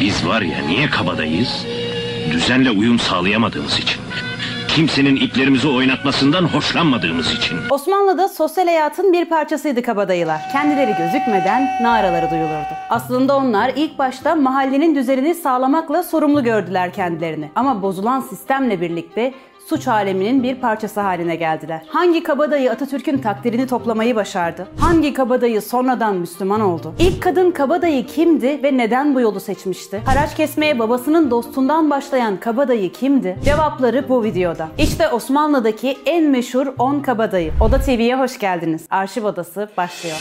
Biz var ya niye kabadayız? Düzenle uyum sağlayamadığımız için. Kimsenin iplerimizi oynatmasından hoşlanmadığımız için. Osmanlı'da sosyal hayatın bir parçasıydı kabadayılar. Kendileri gözükmeden naraları duyulurdu. Aslında onlar ilk başta mahallenin düzenini sağlamakla sorumlu gördüler kendilerini. Ama bozulan sistemle birlikte suç aleminin bir parçası haline geldiler. Hangi kabadayı Atatürk'ün takdirini toplamayı başardı? Hangi kabadayı sonradan Müslüman oldu? İlk kadın kabadayı kimdi ve neden bu yolu seçmişti? Haraç kesmeye babasının dostundan başlayan kabadayı kimdi? Cevapları bu videoda. İşte Osmanlı'daki en meşhur 10 kabadayı. Oda TV'ye hoş geldiniz. Arşiv Odası başlıyor.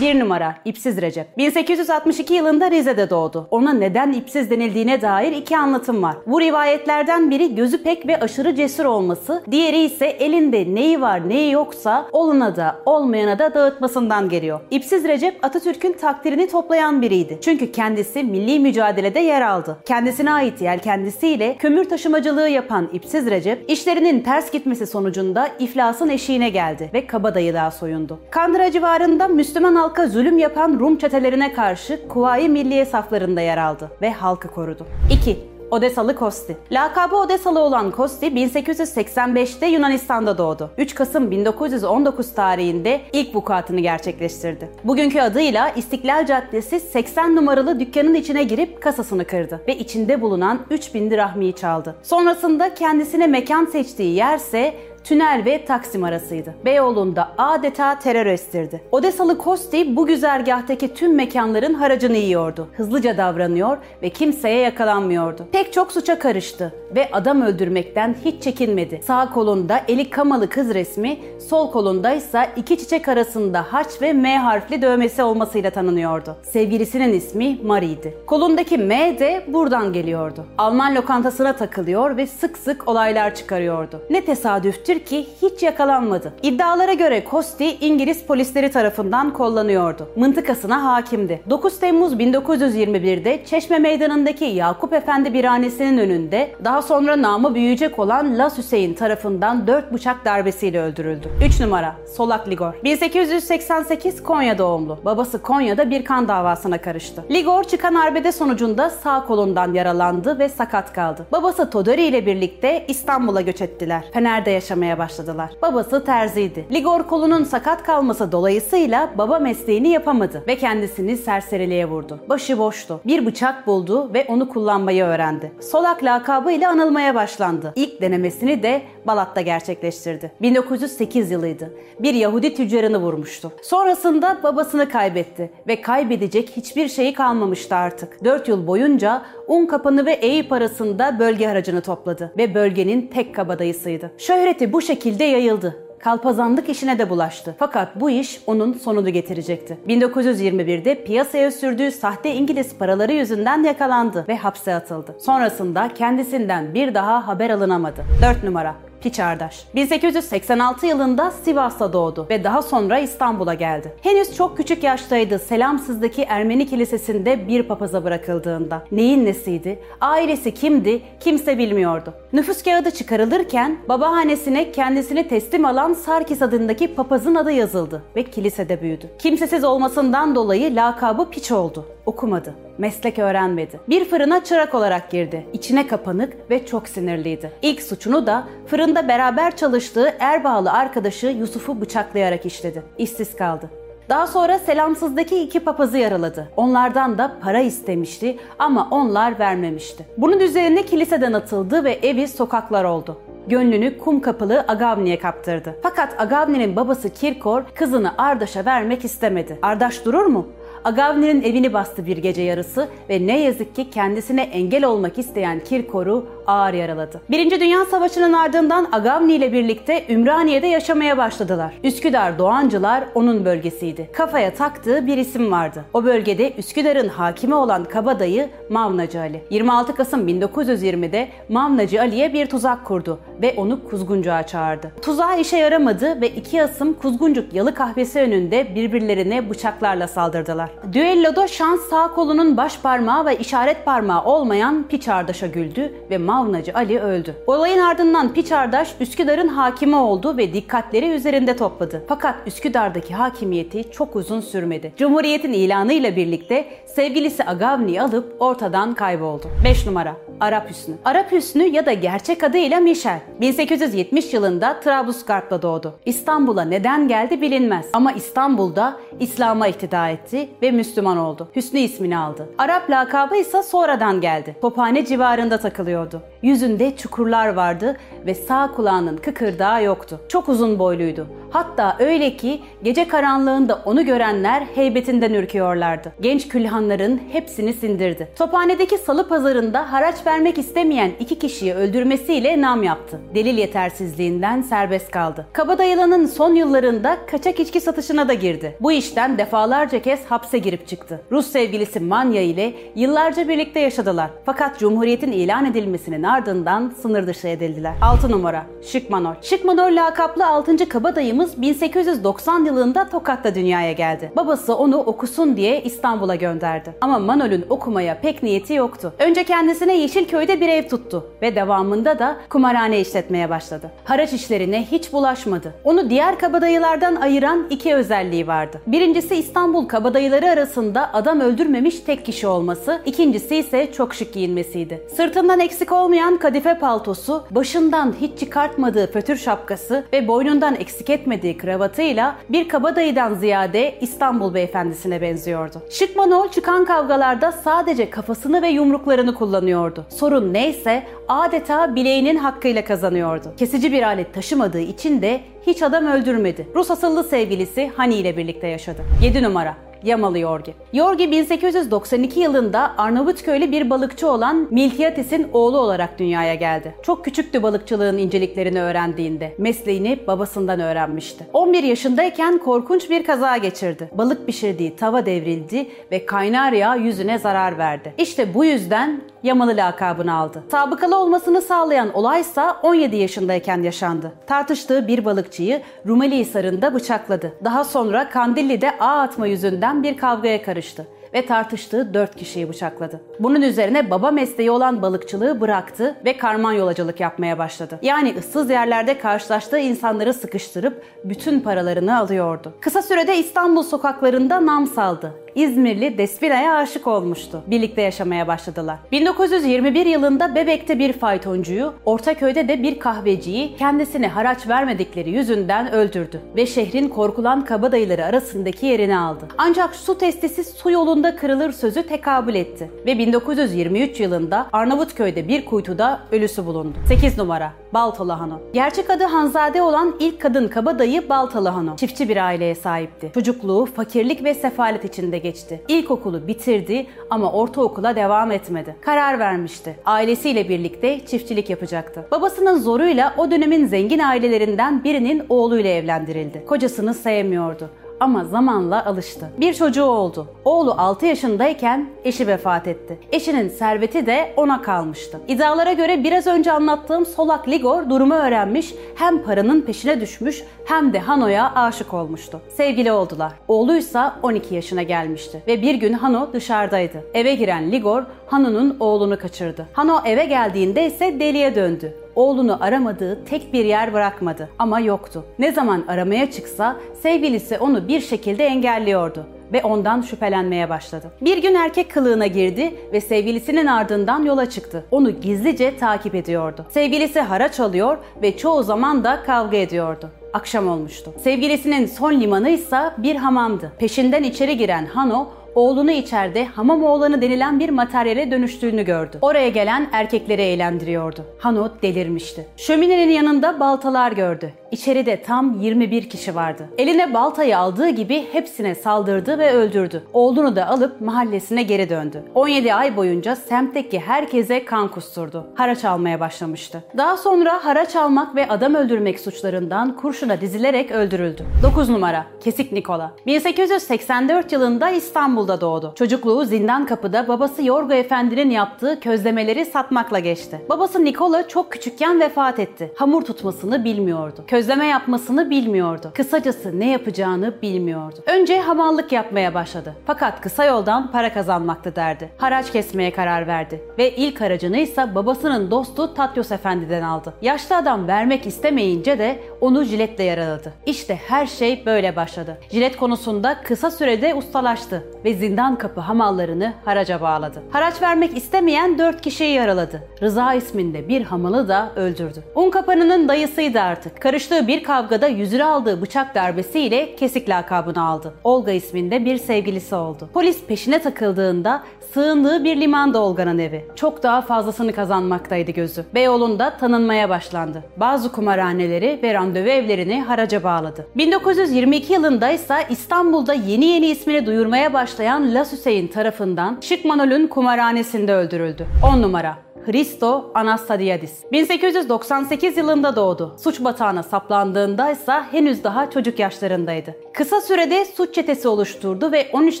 1 numara İpsiz Recep. 1862 yılında Rize'de doğdu. Ona neden ipsiz denildiğine dair iki anlatım var. Bu rivayetlerden biri gözü pek ve aşırı cesur olması, diğeri ise elinde neyi var neyi yoksa oluna da olmayana da dağıtmasından geliyor. İpsiz Recep Atatürk'ün takdirini toplayan biriydi. Çünkü kendisi milli mücadelede yer aldı. Kendisine ait yer kendisiyle kömür taşımacılığı yapan İpsiz Recep, işlerinin ters gitmesi sonucunda iflasın eşiğine geldi ve kabadayılığa soyundu. Kandıra civarında Müslüman halka zulüm yapan Rum çetelerine karşı Kuvayi Milliye saflarında yer aldı ve halkı korudu. 2. Odesalı Kosti. Lakabı Odesalı olan Kosti 1885'te Yunanistan'da doğdu. 3 Kasım 1919 tarihinde ilk vukuatını gerçekleştirdi. Bugünkü adıyla İstiklal Caddesi 80 numaralı dükkanın içine girip kasasını kırdı ve içinde bulunan 3000 dirahmiyi çaldı. Sonrasında kendisine mekan seçtiği yerse tünel ve Taksim arasıydı. Beyoğlu'nda adeta terör estirdi. Odesalı Kosti bu güzergahtaki tüm mekanların haracını yiyordu. Hızlıca davranıyor ve kimseye yakalanmıyordu. Pek çok suça karıştı ve adam öldürmekten hiç çekinmedi. Sağ kolunda eli kamalı kız resmi, sol kolunda ise iki çiçek arasında haç ve M harfli dövmesi olmasıyla tanınıyordu. Sevgilisinin ismi Marie'di. Kolundaki M de buradan geliyordu. Alman lokantasına takılıyor ve sık sık olaylar çıkarıyordu. Ne tesadüftür ki hiç yakalanmadı. İddialara göre Kosti İngiliz polisleri tarafından kollanıyordu. Mıntıkasına hakimdi. 9 Temmuz 1921'de Çeşme Meydanı'ndaki Yakup Efendi Birhanesi'nin önünde daha sonra namı büyüyecek olan Las Hüseyin tarafından 4 bıçak darbesiyle öldürüldü. 3 numara Solak Ligor. 1888 Konya doğumlu. Babası Konya'da bir kan davasına karıştı. Ligor çıkan arbede sonucunda sağ kolundan yaralandı ve sakat kaldı. Babası Todori ile birlikte İstanbul'a göç ettiler. Fener'de yaşamaya başladılar. Babası terziydi. Ligor kolunun sakat kalması dolayısıyla baba mesleğini yapamadı ve kendisini serseriliğe vurdu. Başı boştu. Bir bıçak buldu ve onu kullanmayı öğrendi. Solak lakabı ile anılmaya başlandı. İlk denemesini de Balat'ta gerçekleştirdi. 1908 yılıydı. Bir Yahudi tüccarını vurmuştu. Sonrasında babasını kaybetti ve kaybedecek hiçbir şeyi kalmamıştı artık. 4 yıl boyunca un kapanı ve Eyüp arasında bölge haracını topladı ve bölgenin tek kabadayısıydı. Şöhreti bu şekilde yayıldı kalpazanlık işine de bulaştı. Fakat bu iş onun sonunu getirecekti. 1921'de piyasaya sürdüğü sahte İngiliz paraları yüzünden yakalandı ve hapse atıldı. Sonrasında kendisinden bir daha haber alınamadı. 4 numara Piç Ardaş. 1886 yılında Sivas'ta doğdu ve daha sonra İstanbul'a geldi. Henüz çok küçük yaştaydı Selamsız'daki Ermeni Kilisesi'nde bir papaza bırakıldığında. Neyin nesiydi? Ailesi kimdi? Kimse bilmiyordu. Nüfus kağıdı çıkarılırken babahanesine kendisini teslim alan Sarkis adındaki papazın adı yazıldı ve kilisede büyüdü. Kimsesiz olmasından dolayı lakabı Piç oldu. Okumadı meslek öğrenmedi. Bir fırına çırak olarak girdi. İçine kapanık ve çok sinirliydi. İlk suçunu da fırında beraber çalıştığı Erbağlı arkadaşı Yusuf'u bıçaklayarak işledi. İşsiz kaldı. Daha sonra selamsızdaki iki papazı yaraladı. Onlardan da para istemişti ama onlar vermemişti. Bunun üzerine kiliseden atıldı ve evi sokaklar oldu gönlünü kum kapılı Agavni'ye kaptırdı. Fakat Agavni'nin babası Kirkor kızını Ardaş'a vermek istemedi. Ardaş durur mu? Agavni'nin evini bastı bir gece yarısı ve ne yazık ki kendisine engel olmak isteyen Kirkor'u ağır yaraladı. Birinci Dünya Savaşı'nın ardından Agavni ile birlikte Ümraniye'de yaşamaya başladılar. Üsküdar Doğancılar onun bölgesiydi. Kafaya taktığı bir isim vardı. O bölgede Üsküdar'ın hakimi olan kabadayı Mavnacı Ali. 26 Kasım 1920'de Mavnacı Ali'ye bir tuzak kurdu ve onu Kuzguncuğa çağırdı. Tuzağı işe yaramadı ve iki asım Kuzguncuk Yalı Kahvesi önünde birbirlerine bıçaklarla saldırdılar. Düelloda şans sağ kolunun baş parmağı ve işaret parmağı olmayan Piçardaş'a güldü ve Mavnacı Ali öldü. Olayın ardından Piçardaş Üsküdar'ın hakimi oldu ve dikkatleri üzerinde topladı. Fakat Üsküdar'daki hakimiyeti çok uzun sürmedi. Cumhuriyetin ilanıyla birlikte sevgilisi Agavni'yi alıp ortadan kayboldu. 5 numara Arap Hüsnü. Arap Hüsnü ya da gerçek adıyla Michel. 1870 yılında Trablusgarp'ta doğdu. İstanbul'a neden geldi bilinmez ama İstanbul'da İslam'a ihtida etti ve Müslüman oldu. Hüsnü ismini aldı. Arap lakabı ise sonradan geldi. Tophane civarında takılıyordu. Yüzünde çukurlar vardı ve sağ kulağının kıkırdağı yoktu. Çok uzun boyluydu. Hatta öyle ki gece karanlığında onu görenler heybetinden ürküyorlardı. Genç külhanların hepsini sindirdi. Tophanedeki salı pazarında haraç vermek istemeyen iki kişiyi öldürmesiyle nam yaptı. Delil yetersizliğinden serbest kaldı. Kabadayılanın son yıllarında kaçak içki satışına da girdi. Bu işten defalarca kez hapse girip çıktı. Rus sevgilisi Manya ile yıllarca birlikte yaşadılar. Fakat Cumhuriyet'in ilan edilmesinin ardından sınır dışı edildiler. 6 numara Şıkmanor. Şıkmanor lakaplı 6. kabadayımız 1890 yılında Tokat'ta dünyaya geldi. Babası onu okusun diye İstanbul'a gönderdi. Ama Manol'ün okumaya pek niyeti yoktu. Önce kendisine Yeşilköy'de bir ev tuttu ve devamında da kumarhane işletmeye başladı. Haraç işlerine hiç bulaşmadı. Onu diğer kabadayılardan ayıran iki özelliği vardı. Birincisi İstanbul kabadayıları arasında adam öldürmemiş tek kişi olması, ikincisi ise çok şık giyinmesiydi. Sırtından eksik olmayan kadife paltosu, başından hiç çıkartmadığı fötür şapkası ve boynundan eksik etmediği kravatıyla bir kabadayıdan ziyade İstanbul beyefendisine benziyordu. Şık Manol çıkan kavgalarda sadece kafasını ve yumruklarını kullanıyordu. Sorun neyse adeta bileğinin hakkıyla kazanıyordu. Kesici bir alet taşımadığı için de hiç adam öldürmedi. Rus asıllı sevgilisi Hani ile birlikte yaşadı. 7 numara Yamalı Yorgi. Yorgi 1892 yılında Arnavutköy'lü bir balıkçı olan Miltiades'in oğlu olarak dünyaya geldi. Çok küçüktü balıkçılığın inceliklerini öğrendiğinde. Mesleğini babasından öğrenmişti. 11 yaşındayken korkunç bir kaza geçirdi. Balık pişirdiği tava devrildi ve kaynar yağ yüzüne zarar verdi. İşte bu yüzden Yamalı lakabını aldı. Sabıkalı olmasını sağlayan olaysa 17 yaşındayken yaşandı. Tartıştığı bir balıkçıyı Rumeli Hisarı'nda bıçakladı. Daha sonra Kandilli'de ağ atma yüzünden bir kavgaya karıştı ve tartıştığı 4 kişiyi bıçakladı. Bunun üzerine baba mesleği olan balıkçılığı bıraktı ve karman yolacılık yapmaya başladı. Yani ıssız yerlerde karşılaştığı insanları sıkıştırıp bütün paralarını alıyordu. Kısa sürede İstanbul sokaklarında nam saldı. İzmirli Despina'ya aşık olmuştu. Birlikte yaşamaya başladılar. 1921 yılında Bebek'te bir faytoncuyu, Ortaköy'de de bir kahveciyi kendisine haraç vermedikleri yüzünden öldürdü ve şehrin korkulan kabadayıları arasındaki yerini aldı. Ancak su testisi su yolunda kırılır sözü tekabül etti ve 1923 yılında Arnavutköy'de bir kuytuda ölüsü bulundu. 8 numara Baltalı Hano. Gerçek adı Hanzade olan ilk kadın kabadayı Baltalı Hano. Çiftçi bir aileye sahipti. Çocukluğu fakirlik ve sefalet içinde geçti. İlkokulu bitirdi ama ortaokula devam etmedi. Karar vermişti. Ailesiyle birlikte çiftçilik yapacaktı. Babasının zoruyla o dönemin zengin ailelerinden birinin oğluyla evlendirildi. Kocasını sevmiyordu ama zamanla alıştı. Bir çocuğu oldu. Oğlu 6 yaşındayken eşi vefat etti. Eşinin serveti de ona kalmıştı. İddialara göre biraz önce anlattığım Solak Ligor durumu öğrenmiş, hem paranın peşine düşmüş hem de Hano'ya aşık olmuştu. Sevgili oldular. Oğluysa 12 yaşına gelmişti ve bir gün Hano dışarıdaydı. Eve giren Ligor Hano'nun oğlunu kaçırdı. Hano eve geldiğinde ise deliye döndü oğlunu aramadığı tek bir yer bırakmadı ama yoktu. Ne zaman aramaya çıksa sevgilisi onu bir şekilde engelliyordu ve ondan şüphelenmeye başladı. Bir gün erkek kılığına girdi ve sevgilisinin ardından yola çıktı. Onu gizlice takip ediyordu. Sevgilisi haraç alıyor ve çoğu zaman da kavga ediyordu. Akşam olmuştu. Sevgilisinin son limanı ise bir hamamdı. Peşinden içeri giren Hano oğlunu içeride hamam oğlanı denilen bir materyale dönüştüğünü gördü. Oraya gelen erkekleri eğlendiriyordu. Hano delirmişti. Şöminenin yanında baltalar gördü. İçeride tam 21 kişi vardı. Eline baltayı aldığı gibi hepsine saldırdı ve öldürdü. Oğlunu da alıp mahallesine geri döndü. 17 ay boyunca semtteki herkese kan kusturdu. Haraç almaya başlamıştı. Daha sonra haraç almak ve adam öldürmek suçlarından kurşuna dizilerek öldürüldü. 9 numara Kesik Nikola 1884 yılında İstanbul İstanbul'da doğdu. Çocukluğu zindan kapıda babası Yorgo Efendi'nin yaptığı közlemeleri satmakla geçti. Babası Nikola çok küçükken vefat etti. Hamur tutmasını bilmiyordu. Közleme yapmasını bilmiyordu. Kısacası ne yapacağını bilmiyordu. Önce hamallık yapmaya başladı. Fakat kısa yoldan para kazanmaktı derdi. Haraç kesmeye karar verdi. Ve ilk aracını ise babasının dostu Tatyos Efendi'den aldı. Yaşlı adam vermek istemeyince de onu jiletle yaraladı. İşte her şey böyle başladı. Jilet konusunda kısa sürede ustalaştı ve zindan kapı hamallarını haraca bağladı. Haraç vermek istemeyen dört kişiyi yaraladı. Rıza isminde bir hamalı da öldürdü. Un kapanının dayısıydı artık. Karıştığı bir kavgada yüzüne aldığı bıçak darbesiyle kesik lakabını aldı. Olga isminde bir sevgilisi oldu. Polis peşine takıldığında sığındığı bir limanda Olga'nın evi. Çok daha fazlasını kazanmaktaydı gözü. Beyoğlu'nda tanınmaya başlandı. Bazı kumarhaneleri ve randevu evlerini haraca bağladı. 1922 yılında ise İstanbul'da yeni yeni ismini duyurmaya başlayan Las Hüseyin tarafından Şık Manol'ün kumarhanesinde öldürüldü. 10 numara Hristo Anastasiadis. 1898 yılında doğdu. Suç batağına saplandığında ise henüz daha çocuk yaşlarındaydı. Kısa sürede suç çetesi oluşturdu ve 13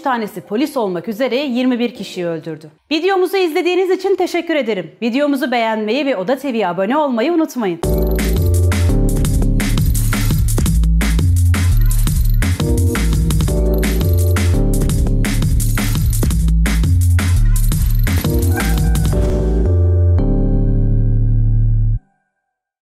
tanesi polis olmak üzere 21 kişiyi öldürdü. Videomuzu izlediğiniz için teşekkür ederim. Videomuzu beğenmeyi ve Oda TV'ye abone olmayı unutmayın.